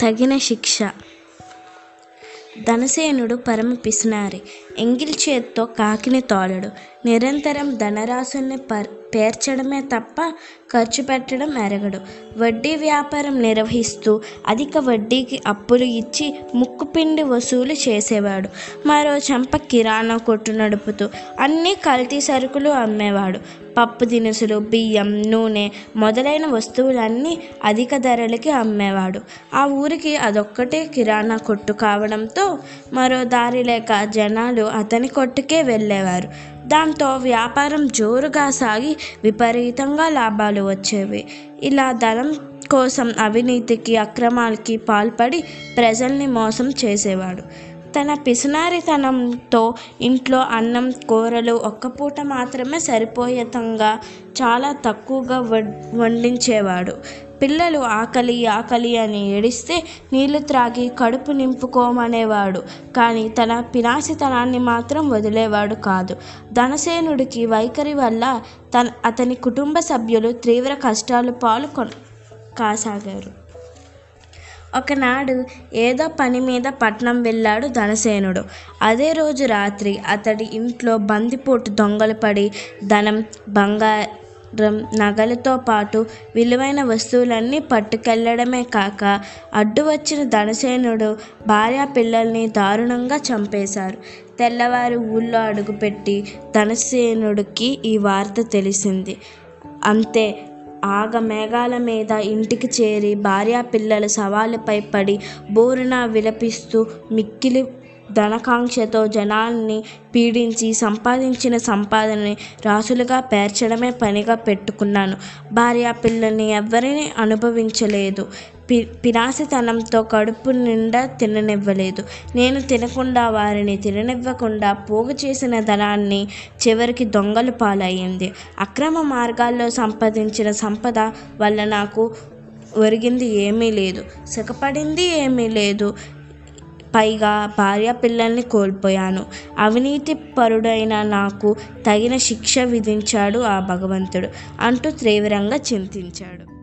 తగిన శిక్ష. ధనసేనుడు పరమ పిసినారి. ఎంగిల్ చేత్తో కాకిని తోలడు నిరంతరం ధనరాశుల్ని పర్ పేర్చడమే తప్ప ఖర్చు పెట్టడం ఎరగడు. వడ్డీ వ్యాపారం నిర్వహిస్తూ అధిక వడ్డీకి అప్పులు ఇచ్చి ముక్కుపిండి వసూలు చేసేవాడు. మరో చెంప కిరాణా కొట్టు నడుపుతూ అన్ని కల్తీ సరుకులు అమ్మేవాడు. పప్పు దినుసులు బియ్యం నూనె మొదలైన వస్తువులన్నీ అధిక ధరలకి అమ్మేవాడు. ఆ ఊరికి అదొక్కటే కిరాణా కొట్టు కావడంతో మరో దారి లేక జనాలు అతని కొట్టుకే వెళ్ళేవారు. దాంతో వ్యాపారం జోరుగా సాగి విపరీతంగా లాభాలు వచ్చేవి. ఇలా ధనం కోసం అవినీతికి అక్రమాలకి పాల్పడి ప్రజల్ని మోసం చేసేవాడు. తన పిసినారితనంతో ఇంట్లో అన్నం కూరలు ఒక్క పూట మాత్రమే సరిపోయేతంగా చాలా తక్కువగా వండించేవాడు. పిల్లలు ఆకలి ఆకలి అని ఏడిస్తే నీళ్ళు త్రాగి కడుపు నింపుకోమనేవాడు. కానీ తన పినాసితనాన్ని మాత్రం వదిలేవాడు కాదు. ధనసేనుడికి వైఖరి వల్ల తన అతని కుటుంబ సభ్యులు తీవ్ర కష్టాలు పాలు కొ కాసాగారు. ఒకనాడు ఏదో పని మీద పట్నం వెళ్ళాడు ధనసేనుడు. అదే రోజు రాత్రి అతడి ఇంట్లో బందిపోటు దొంగలు పడి ధనం బంగారం నగలతో పాటు విలువైన వస్తువులన్నీ పట్టుకెళ్ళడమే కాక అడ్డు వచ్చిన ధనసేనుడు భార్య పిల్లల్ని దారుణంగా చంపేశారు. తెల్లవారు ఊళ్ళో అడుగుపెట్టి ధనసేనుడికి ఈ వార్త తెలిసింది. అంతే ఆగ మేఘాల మీద ఇంటికి చేరి భార్యా పిల్లల సవాలుపై పడి బోరున విలపిస్తూ మిక్కిలి ధనకాంక్షతో జనాల్ని పీడించి సంపాదించిన సంపాదనని రాసులుగా పేర్చడమే పనిగా పెట్టుకున్నాను. భార్య పిల్లల్ని ఎవరిని అనుభవించలేదు. పి పినాసితనంతో కడుపు నిండా తిననివ్వలేదు. నేను తినకుండా వారిని తిననివ్వకుండా పోగు చేసిన ధనాన్ని చివరికి దొంగలు పాలయ్యింది. అక్రమ మార్గాల్లో సంపాదించిన సంపద వల్ల నాకు ఒరిగింది ఏమీ లేదు. సుఖపడింది ఏమీ లేదు. పైగా భార్య పిల్లల్ని కోల్పోయాను. అవినీతి పరుడైన నాకు తగిన శిక్ష విధించాడు ఆ భగవంతుడు. అంటూ తీవ్రంగా చింతించాడు.